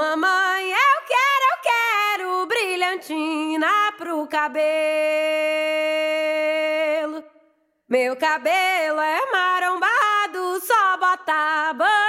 mamãe, eu quero, eu quero brilhantina pro cabelo. Meu cabelo é marombado, só bota banho.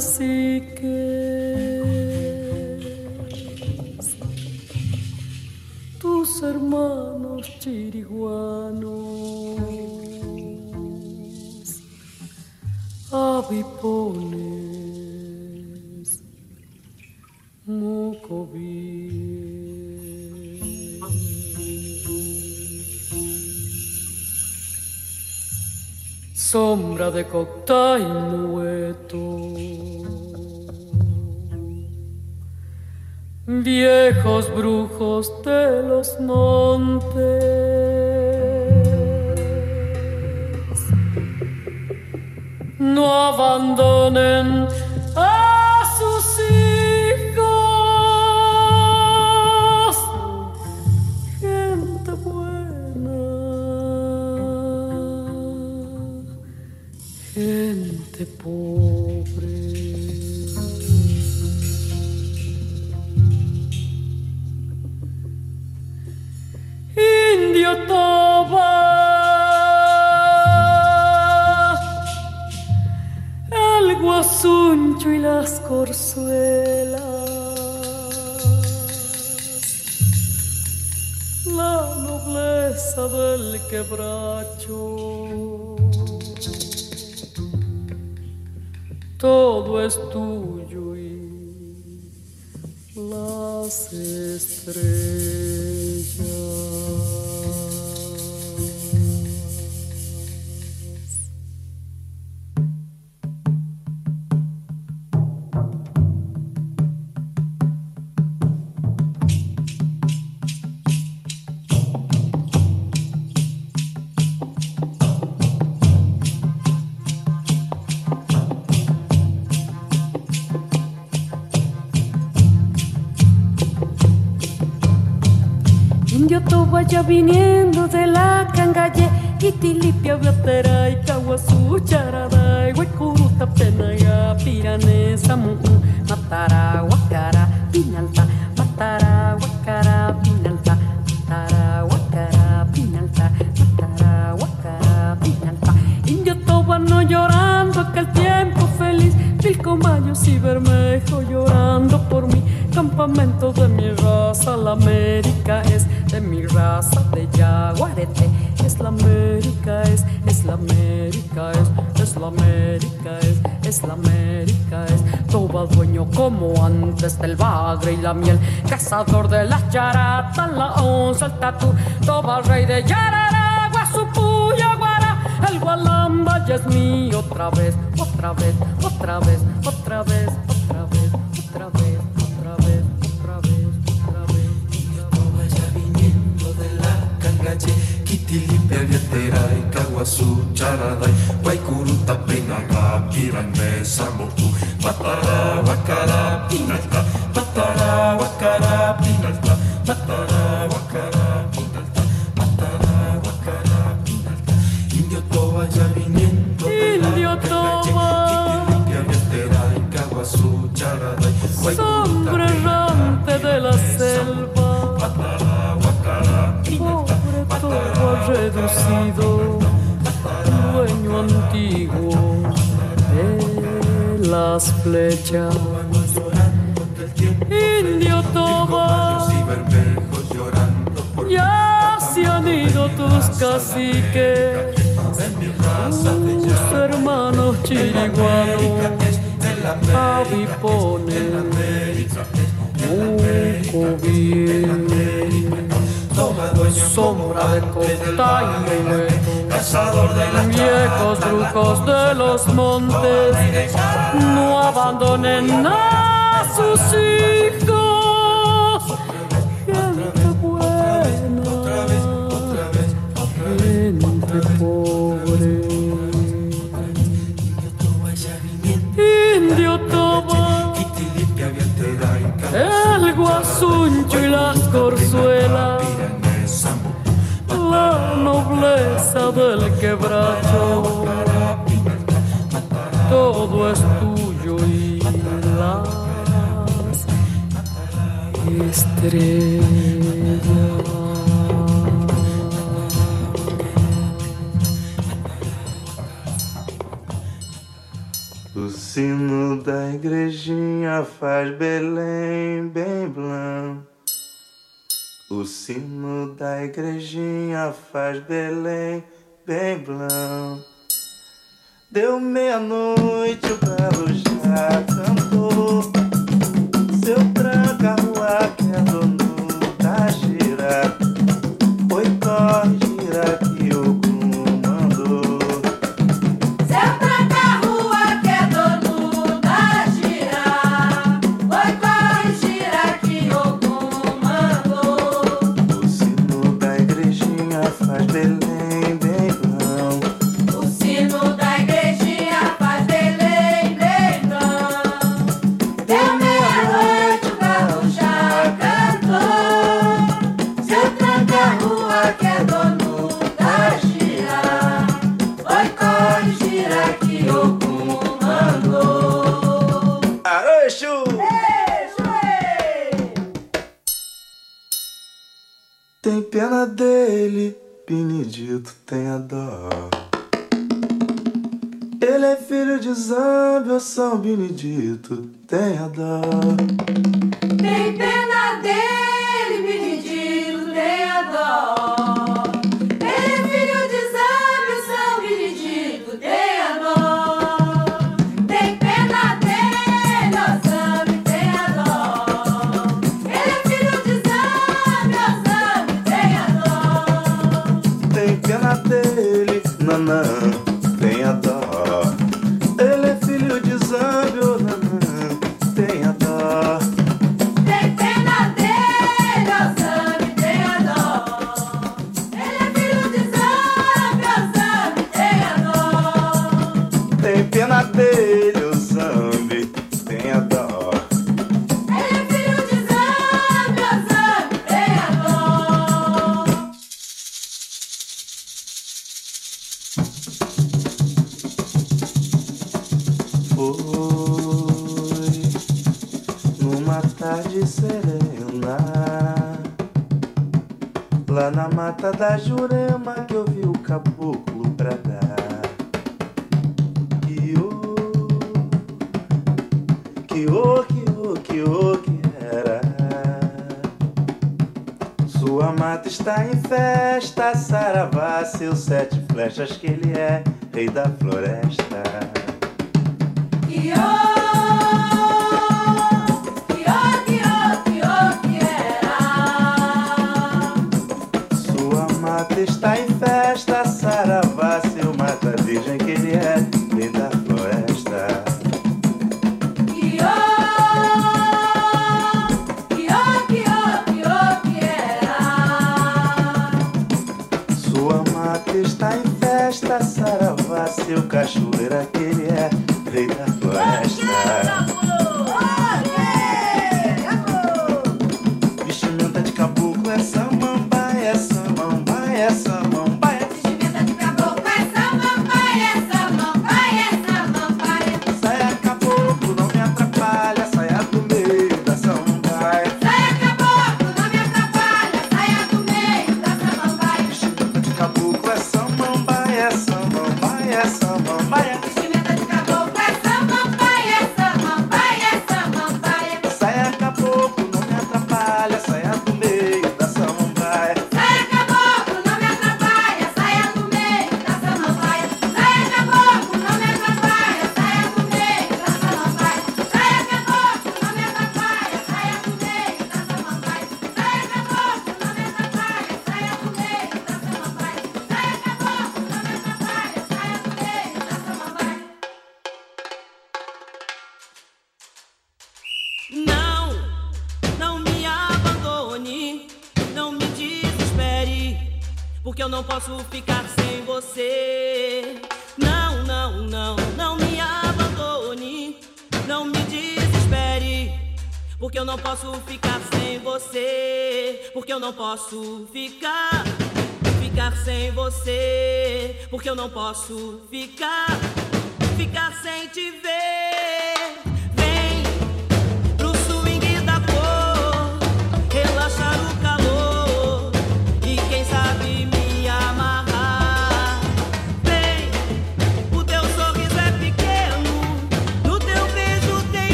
así que gente pobre. el guasuncho y las corzuelas, la nobleza del quebracho. Es tuyo y las estrellas. Viniendo de la cangalle Itilipia, Blatera y hasta la once el tatu, toba el rey de Yarara, Guasupuya, Guara, el gualamba ya es mío otra vez, otra vez, otra vez, otra vez, otra vez, otra vez, otra vez, otra vez, otra vez. Y yo toba ya viniendo de la cangache, Kitilipe, Viateray, Caguazú, Charaday, Guaycuruta, Pinacá, Piramé, Samortú, Batará, Bacará, Pinacá, Batará, Bacará, Sombre errante de la selva, pobre reducido, dueño antiguo de las flechas. Tus caciques, tus hermanos chiriguanos, avipones, bien sombra de costa y viejos brujos de los montes, no abandonen a sus hijos. todo el quebracho, todo es tuyo y las estrellas. O sino da igrejinha faz Belém bem blanco. O sino da igrejinha faz Belém bem blão. Deu meia-noite, o galo já cantou. Seu tranca-rua, aquela maldito tenha dó. Ele é filho de Zambio, São Benedito, tenha dó. Tem pena dele. porque eu não posso ficar, ficar sem você, porque eu não posso ficar, ficar sem te ver.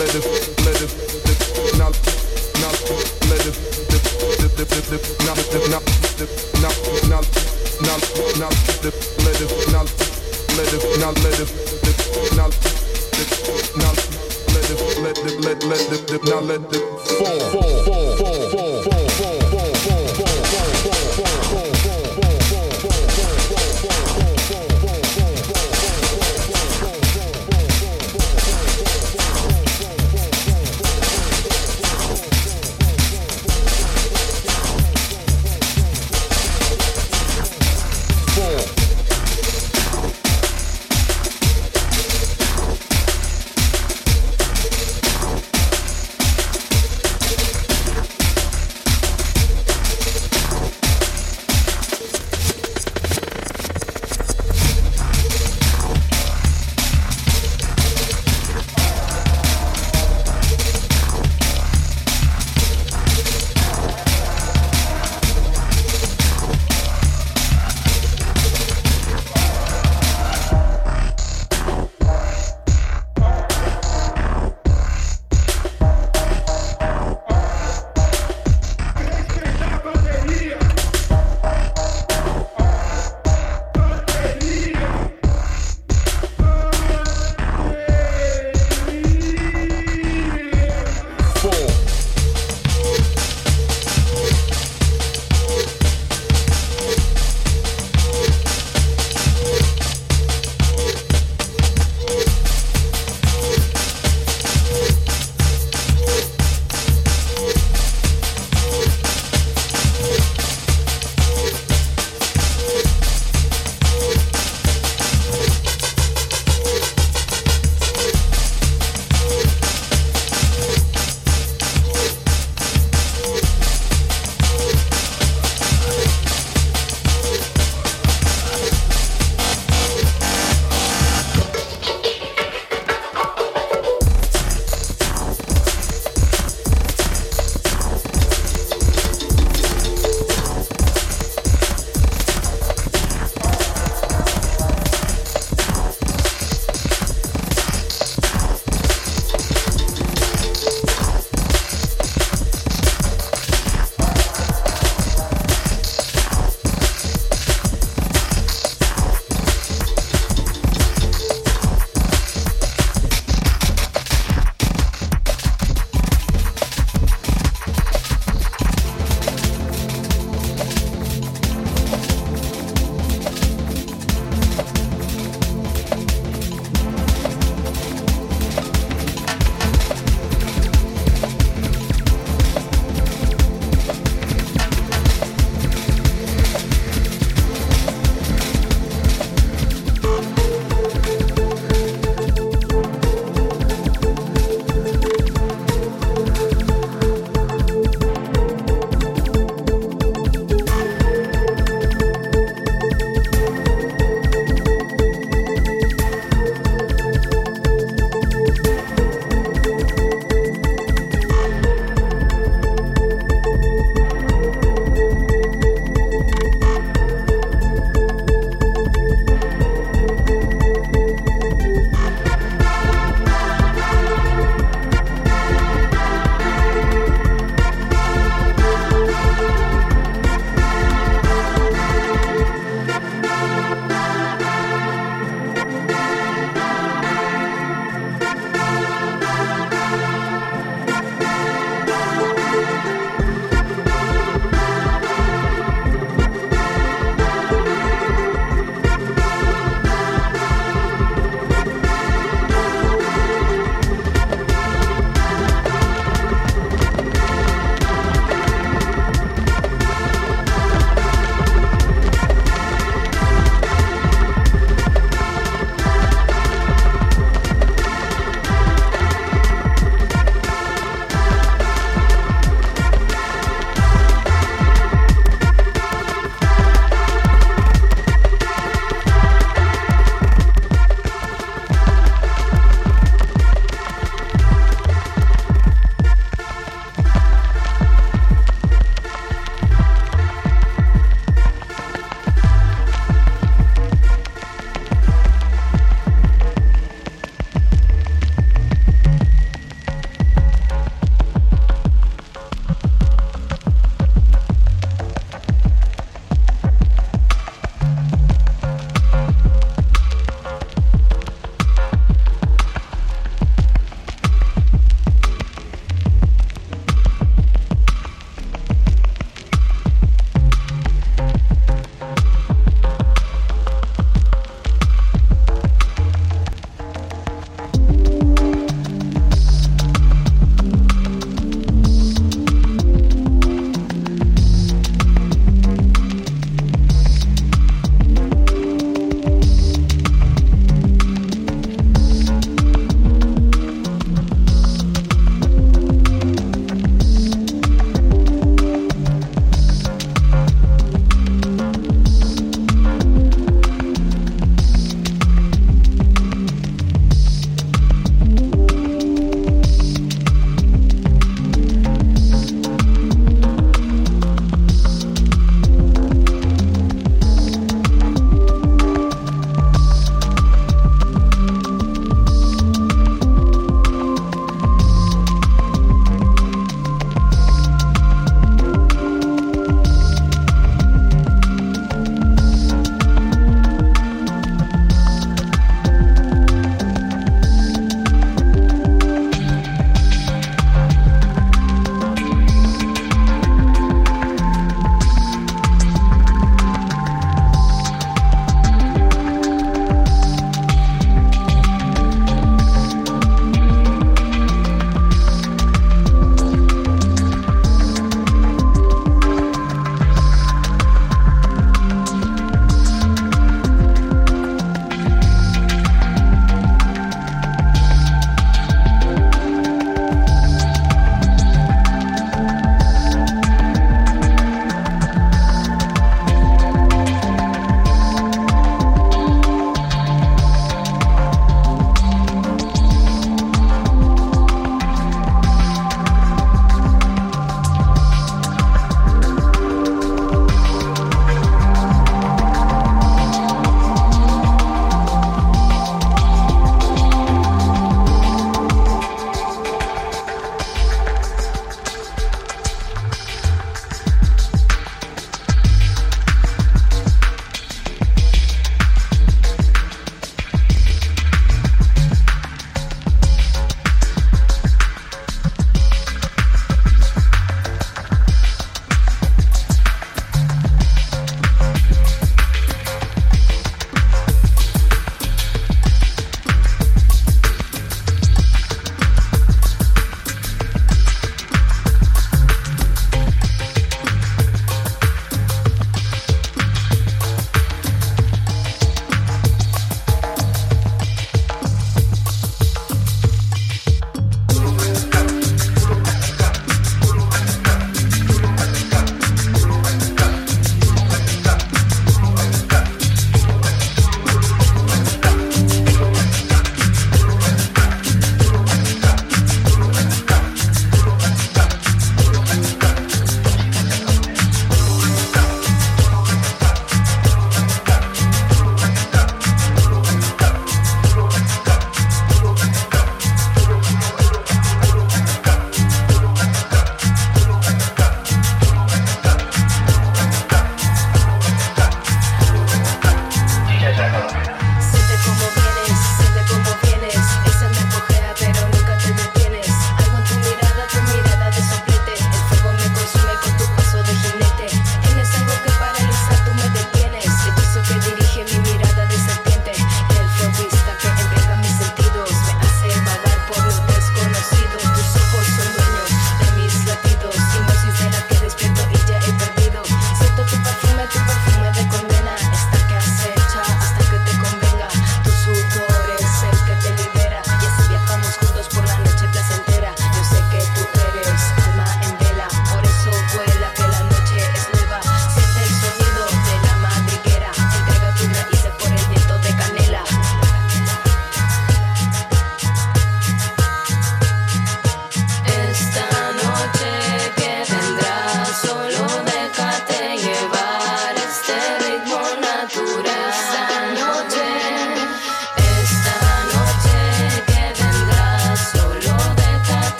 medif medif nal nal medif dip dip dip dip nal dip nal dip nal nal nal nal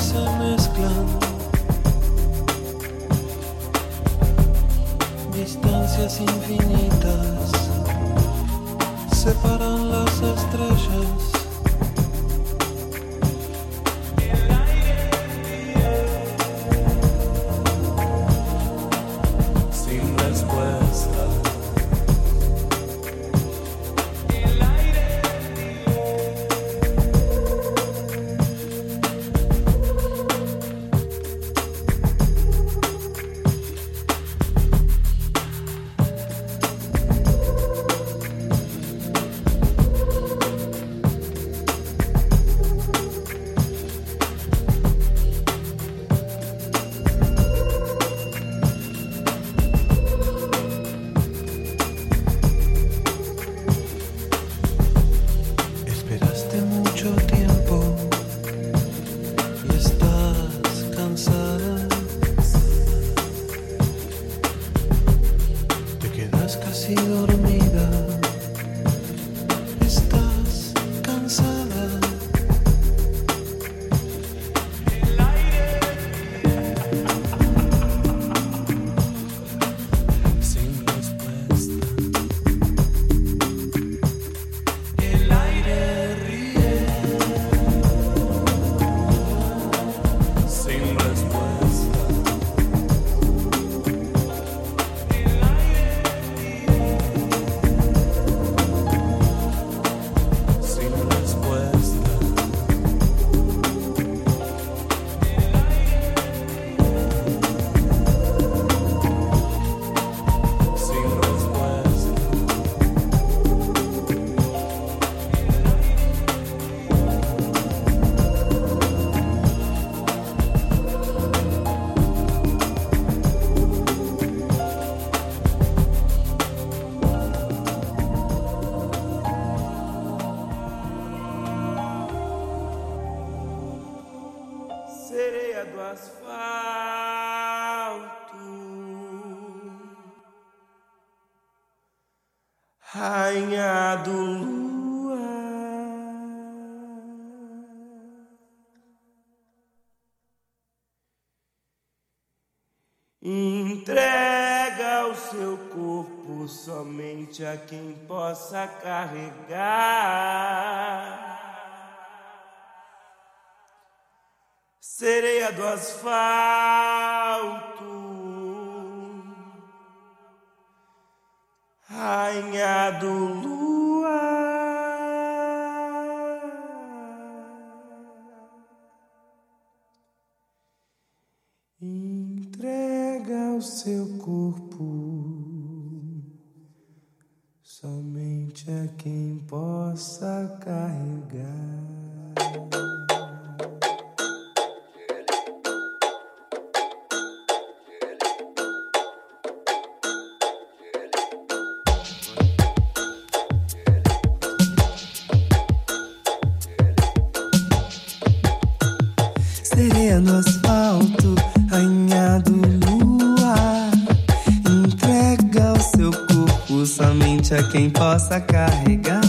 se mezclan. Distancias infinitas separan las estrellas. somente a quem possa carregar. Sereia do asfalto, rainha do lua. entrega o seu corpo. Somente é quem possa carregar. Seremos quem possa carregar.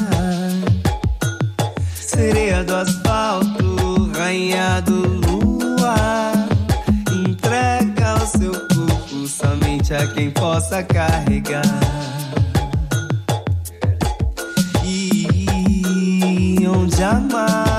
Sereia do asfalto, rainha do luar. Entrega o seu corpo somente a quem possa carregar. E onde amar.